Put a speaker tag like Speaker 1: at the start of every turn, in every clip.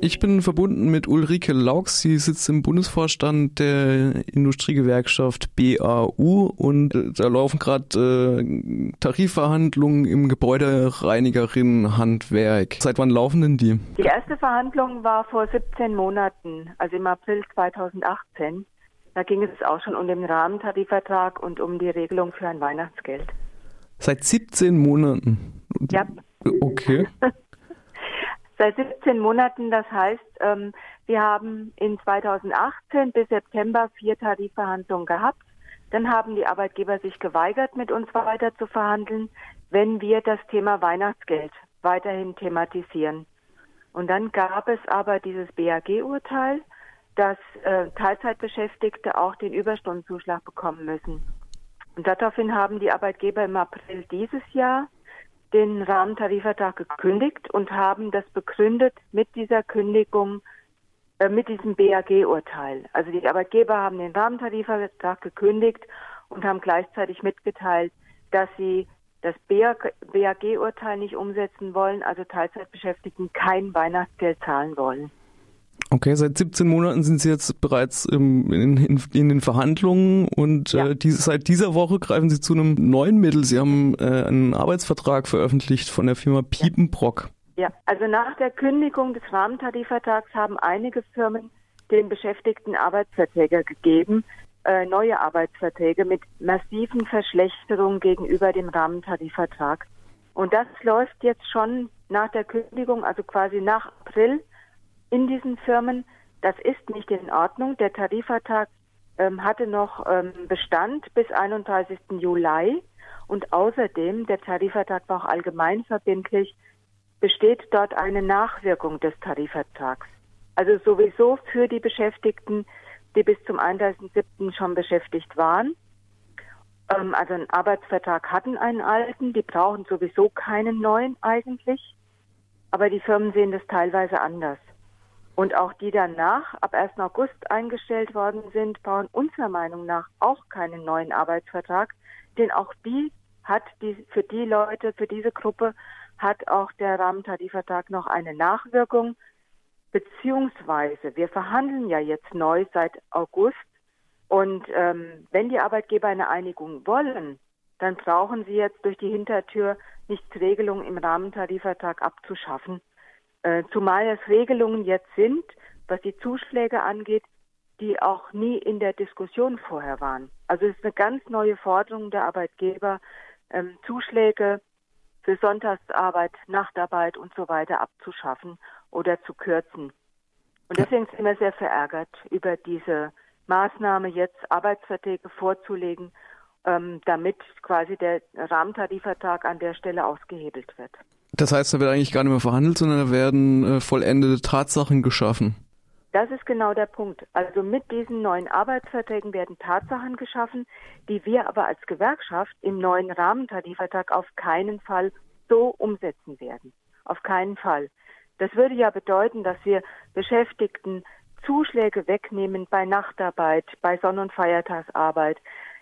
Speaker 1: Ich bin verbunden mit Ulrike Laux. Sie sitzt im Bundesvorstand der Industriegewerkschaft BAU und äh, da laufen gerade äh, Tarifverhandlungen im Gebäudereinigerinnenhandwerk. Seit wann laufen denn die?
Speaker 2: Die erste Verhandlung war vor 17 Monaten, also im April 2018. Da ging es auch schon um den Rahmentarifvertrag und um die Regelung für ein Weihnachtsgeld.
Speaker 1: Seit 17 Monaten?
Speaker 2: Ja.
Speaker 1: Okay.
Speaker 2: Seit 17 Monaten, das heißt, ähm, wir haben in 2018 bis September vier Tarifverhandlungen gehabt. Dann haben die Arbeitgeber sich geweigert, mit uns weiter zu verhandeln, wenn wir das Thema Weihnachtsgeld weiterhin thematisieren. Und dann gab es aber dieses BAG-Urteil, dass äh, Teilzeitbeschäftigte auch den Überstundenzuschlag bekommen müssen. Und daraufhin haben die Arbeitgeber im April dieses Jahr den Rahmentarifvertrag gekündigt und haben das begründet mit dieser Kündigung, äh, mit diesem BAG-Urteil. Also die Arbeitgeber haben den Rahmentarifvertrag gekündigt und haben gleichzeitig mitgeteilt, dass sie das BAG-Urteil nicht umsetzen wollen, also Teilzeitbeschäftigten kein Weihnachtsgeld zahlen wollen.
Speaker 1: Okay, seit 17 Monaten sind Sie jetzt bereits im, in, in, in, den Verhandlungen und ja. äh, diese, seit dieser Woche greifen Sie zu einem neuen Mittel. Sie haben äh, einen Arbeitsvertrag veröffentlicht von der Firma Piepenbrock.
Speaker 2: Ja, also nach der Kündigung des Rahmentarifvertrags haben einige Firmen den Beschäftigten Arbeitsverträge gegeben, äh, neue Arbeitsverträge mit massiven Verschlechterungen gegenüber dem Rahmentarifvertrag. Und das läuft jetzt schon nach der Kündigung, also quasi nach April in diesen Firmen. Das ist nicht in Ordnung. Der Tarifvertrag ähm, hatte noch ähm, Bestand bis 31. Juli und außerdem, der Tarifvertrag war auch allgemein verbindlich, besteht dort eine Nachwirkung des Tarifvertrags. Also sowieso für die Beschäftigten, die bis zum 31.07. schon beschäftigt waren. Ähm, also einen Arbeitsvertrag hatten einen alten, die brauchen sowieso keinen neuen eigentlich. Aber die Firmen sehen das teilweise anders. Und auch die danach, ab 1. August eingestellt worden sind, brauchen unserer Meinung nach auch keinen neuen Arbeitsvertrag, denn auch die hat die, für die Leute, für diese Gruppe hat auch der Rahmentarifvertrag noch eine Nachwirkung, beziehungsweise wir verhandeln ja jetzt neu seit August. Und ähm, wenn die Arbeitgeber eine Einigung wollen, dann brauchen sie jetzt durch die Hintertür nicht Regelungen im Rahmentarifvertrag abzuschaffen, zumal es Regelungen jetzt sind, was die Zuschläge angeht, die auch nie in der Diskussion vorher waren. Also es ist eine ganz neue Forderung der Arbeitgeber, ähm, Zuschläge für Sonntagsarbeit, Nachtarbeit und so weiter abzuschaffen oder zu kürzen. Und deswegen sind wir sehr verärgert über diese Maßnahme, jetzt Arbeitsverträge vorzulegen, ähm, damit quasi der Rahmentarifvertrag an der Stelle ausgehebelt wird.
Speaker 1: Das heißt, da wird eigentlich gar nicht mehr verhandelt, sondern da werden äh, vollendete Tatsachen geschaffen.
Speaker 2: Das ist genau der Punkt. Also mit diesen neuen Arbeitsverträgen werden Tatsachen geschaffen, die wir aber als Gewerkschaft im neuen Rahmentarifvertrag auf keinen Fall so umsetzen werden. Auf keinen Fall. Das würde ja bedeuten, dass wir Beschäftigten Zuschläge wegnehmen bei Nachtarbeit, bei Sonn- und Feiertagsarbeit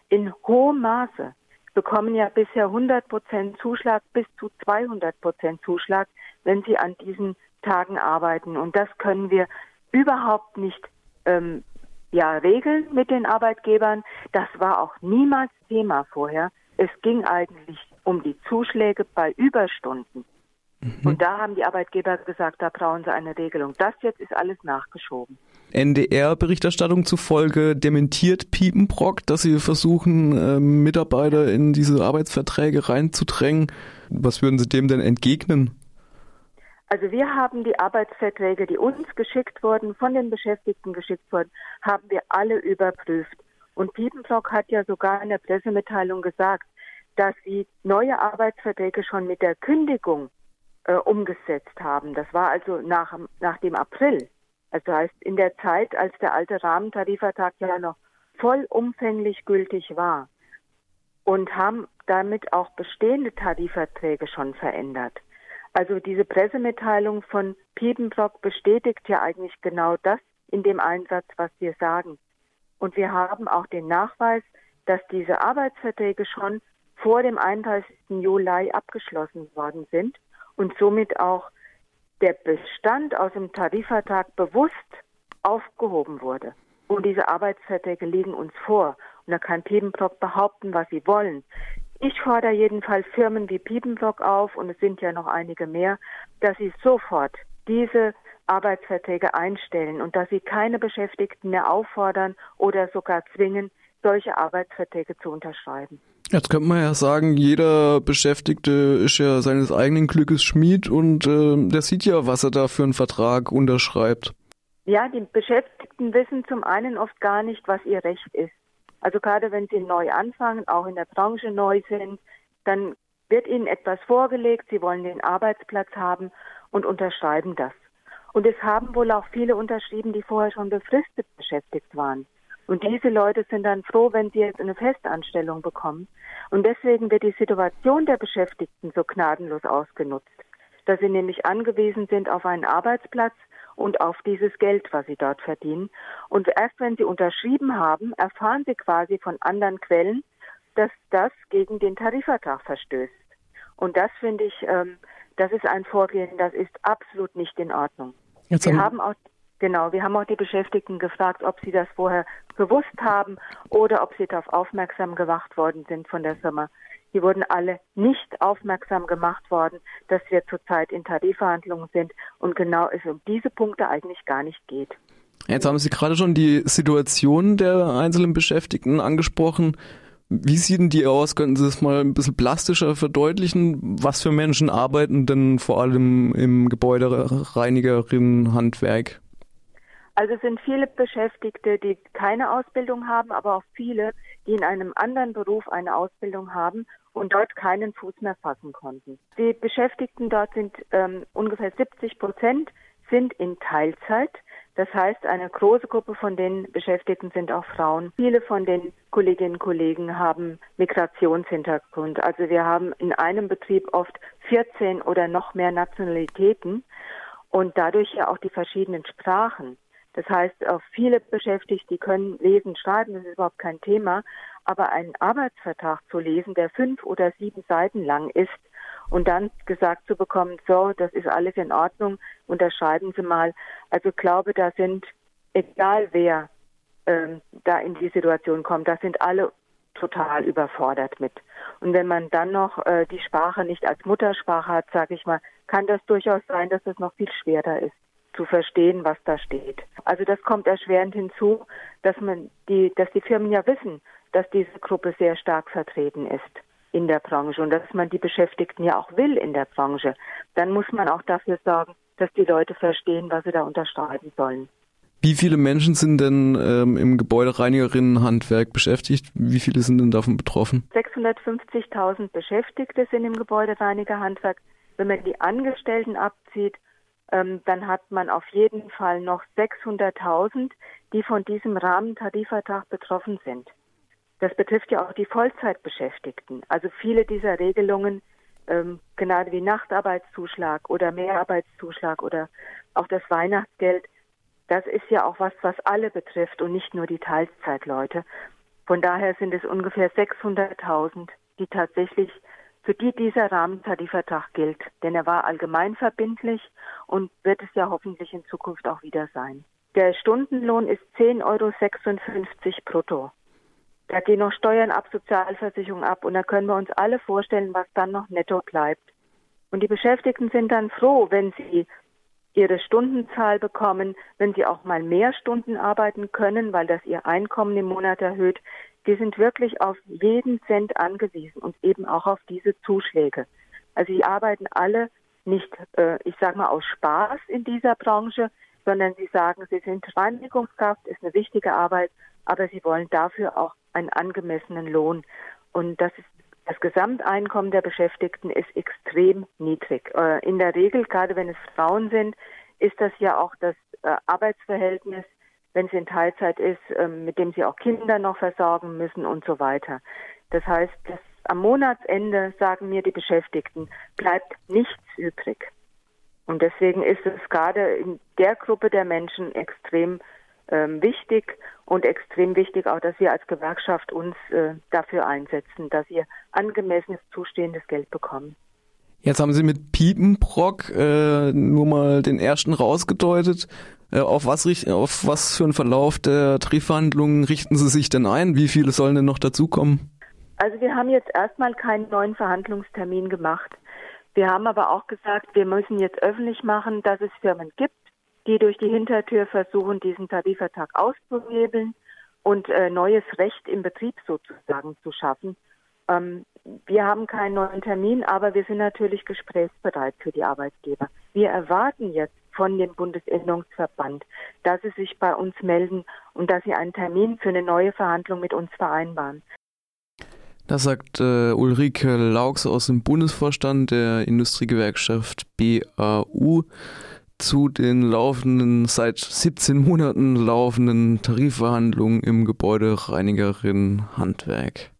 Speaker 2: in hohem Maße bekommen ja bisher 100 Prozent Zuschlag bis zu 200 Prozent Zuschlag, wenn sie an diesen Tagen arbeiten. Und das können wir überhaupt nicht ähm, ja, regeln mit den Arbeitgebern. Das war auch niemals Thema vorher. Es ging eigentlich um die Zuschläge bei Überstunden. Mhm. Und da haben die Arbeitgeber gesagt, da brauchen sie eine Regelung. Das jetzt ist alles nachgeschoben.
Speaker 1: NDR-Berichterstattung zufolge dementiert Piepenbrock, dass sie versuchen, äh, Mitarbeiter in diese Arbeitsverträge reinzudrängen. Was würden Sie dem denn entgegnen?
Speaker 2: Also wir haben die Arbeitsverträge, die uns geschickt wurden, von den Beschäftigten geschickt wurden, haben wir alle überprüft. Und Piepenbrock hat ja sogar in der Pressemitteilung gesagt, dass sie neue Arbeitsverträge schon mit der Kündigung äh, umgesetzt haben. Das war also nach, nach dem April. Also heißt in der Zeit, als der alte Rahmentarifvertrag ja noch vollumfänglich gültig war und haben damit auch bestehende Tarifverträge schon verändert. Also diese Pressemitteilung von Piepenbrock bestätigt ja eigentlich genau das in dem Einsatz, was wir sagen. Und wir haben auch den Nachweis, dass diese Arbeitsverträge schon vor dem 31. Juli abgeschlossen worden sind und somit auch der Bestand aus dem Tarifvertrag bewusst aufgehoben wurde. Und diese Arbeitsverträge liegen uns vor. Und da kann Piepenbrock behaupten, was sie wollen. Ich fordere jedenfalls Firmen wie Piepenbrock auf, und es sind ja noch einige mehr, dass sie sofort diese Arbeitsverträge einstellen und dass sie keine Beschäftigten mehr auffordern oder sogar zwingen, solche Arbeitsverträge zu unterschreiben.
Speaker 1: Jetzt könnte man ja sagen, jeder Beschäftigte ist ja seines eigenen Glückes Schmied und äh, der sieht ja, was er da für einen Vertrag unterschreibt.
Speaker 2: Ja, die Beschäftigten wissen zum einen oft gar nicht, was ihr Recht ist. Also gerade wenn sie neu anfangen, auch in der Branche neu sind, dann wird ihnen etwas vorgelegt, sie wollen den Arbeitsplatz haben und unterschreiben das. Und es haben wohl auch viele unterschrieben, die vorher schon befristet beschäftigt waren. Und diese Leute sind dann froh, wenn sie jetzt eine Festanstellung bekommen. Und deswegen wird die Situation der Beschäftigten so gnadenlos ausgenutzt, dass sie nämlich angewiesen sind auf einen Arbeitsplatz, und auf dieses Geld, was sie dort verdienen. Und erst wenn sie unterschrieben haben, erfahren sie quasi von anderen Quellen, dass das gegen den Tarifvertrag verstößt. Und das finde ich, ähm, das ist ein Vorgehen, das ist absolut nicht in Ordnung. Jetzt wir haben auch Genau, wir haben auch die Beschäftigten gefragt, ob sie das vorher gewusst haben oder ob sie darauf aufmerksam gemacht worden sind von der Firma. Die wurden alle nicht aufmerksam gemacht worden, dass wir zurzeit in Tarifverhandlungen sind und genau es um diese Punkte eigentlich gar nicht geht.
Speaker 1: Jetzt haben Sie gerade schon die Situation der einzelnen Beschäftigten angesprochen. Wie sieht denn die aus? Könnten Sie das mal ein bisschen plastischer verdeutlichen? Was für Menschen arbeiten denn vor allem im Gebäudereinigerinnenhandwerk?
Speaker 2: Also sind viele Beschäftigte, die keine Ausbildung haben, aber auch viele, die in einem anderen Beruf eine Ausbildung haben und dort keinen Fuß mehr fassen konnten. Die Beschäftigten dort sind ähm, ungefähr 70 Prozent sind in Teilzeit. Das heißt, eine große Gruppe von den Beschäftigten sind auch Frauen. Viele von den Kolleginnen und Kollegen haben Migrationshintergrund. Also wir haben in einem Betrieb oft 14 oder noch mehr Nationalitäten und dadurch ja auch die verschiedenen Sprachen. Das heißt, auch viele Beschäftigte, die können lesen, schreiben, das ist überhaupt kein Thema. Aber einen Arbeitsvertrag zu lesen, der fünf oder sieben Seiten lang ist und dann gesagt zu bekommen, so, das ist alles in Ordnung, unterschreiben Sie mal. Also glaube, da sind, egal wer ähm, da in die Situation kommt, da sind alle total überfordert mit. Und wenn man dann noch äh, die Sprache nicht als Muttersprache hat, sage ich mal, kann das durchaus sein, dass es noch viel schwerer ist zu verstehen, was da steht. Also das kommt erschwerend hinzu, dass man die, dass die Firmen ja wissen, dass diese Gruppe sehr stark vertreten ist in der Branche und dass man die Beschäftigten ja auch will in der Branche. Dann muss man auch dafür sorgen, dass die Leute verstehen, was sie da unterschreiben sollen.
Speaker 1: Wie viele Menschen sind denn ähm, im Gebäudereinigerinnenhandwerk beschäftigt? Wie viele sind denn davon betroffen?
Speaker 2: 650.000 Beschäftigte sind im Gebäudereinigerhandwerk. Wenn man die Angestellten abzieht, ähm, dann hat man auf jeden Fall noch 600.000, die von diesem Rahmentarifvertrag betroffen sind. Das betrifft ja auch die Vollzeitbeschäftigten. Also viele dieser Regelungen, ähm, gerade wie Nachtarbeitszuschlag oder Mehrarbeitszuschlag oder auch das Weihnachtsgeld, das ist ja auch was, was alle betrifft und nicht nur die Teilzeitleute. Von daher sind es ungefähr 600.000, die tatsächlich für die dieser Rahmentarifvertrag gilt. Denn er war allgemeinverbindlich und wird es ja hoffentlich in Zukunft auch wieder sein. Der Stundenlohn ist 10,56 Euro brutto. Da gehen noch Steuern ab, Sozialversicherung ab und da können wir uns alle vorstellen, was dann noch netto bleibt. Und die Beschäftigten sind dann froh, wenn sie ihre Stundenzahl bekommen, wenn sie auch mal mehr Stunden arbeiten können, weil das ihr Einkommen im Monat erhöht, die sind wirklich auf jeden Cent angewiesen und eben auch auf diese Zuschläge. Also sie arbeiten alle nicht, äh, ich sage mal, aus Spaß in dieser Branche, sondern sie sagen, sie sind Reinigungskraft, ist eine wichtige Arbeit, aber sie wollen dafür auch einen angemessenen Lohn. Und das ist das Gesamteinkommen der Beschäftigten ist extrem niedrig. Äh, in der Regel, gerade wenn es Frauen sind, ist das ja auch das äh, Arbeitsverhältnis wenn sie in Teilzeit ist, ähm, mit dem sie auch Kinder noch versorgen müssen und so weiter. Das heißt, am Monatsende, sagen mir die Beschäftigten, bleibt nichts übrig. Und deswegen ist es gerade in der Gruppe der Menschen extrem ähm, wichtig und extrem wichtig auch, dass wir als Gewerkschaft uns äh, dafür einsetzen, dass wir angemessenes zustehendes Geld bekommen.
Speaker 1: Jetzt haben Sie mit Piepenbrock äh, nur mal den ersten rausgedeutet. Äh, auf, was, auf was für einen Verlauf der Tarifverhandlungen richten Sie sich denn ein? Wie viele sollen denn noch dazukommen?
Speaker 2: Also wir haben jetzt erstmal keinen neuen Verhandlungstermin gemacht. Wir haben aber auch gesagt, wir müssen jetzt öffentlich machen, dass es Firmen gibt, die durch die Hintertür versuchen, diesen Tarifvertrag auszuhebeln und äh, neues Recht im Betrieb sozusagen zu schaffen. Ähm, wir haben keinen neuen Termin, aber wir sind natürlich gesprächsbereit für die Arbeitgeber. Wir erwarten jetzt von dem Bundesinnungsverband, dass sie sich bei uns melden und dass sie einen Termin für eine neue Verhandlung mit uns vereinbaren.
Speaker 1: Das sagt äh, Ulrike Laux aus dem Bundesvorstand der Industriegewerkschaft BAU zu den laufenden, seit 17 Monaten laufenden Tarifverhandlungen im Gebäudereinigerin Handwerk.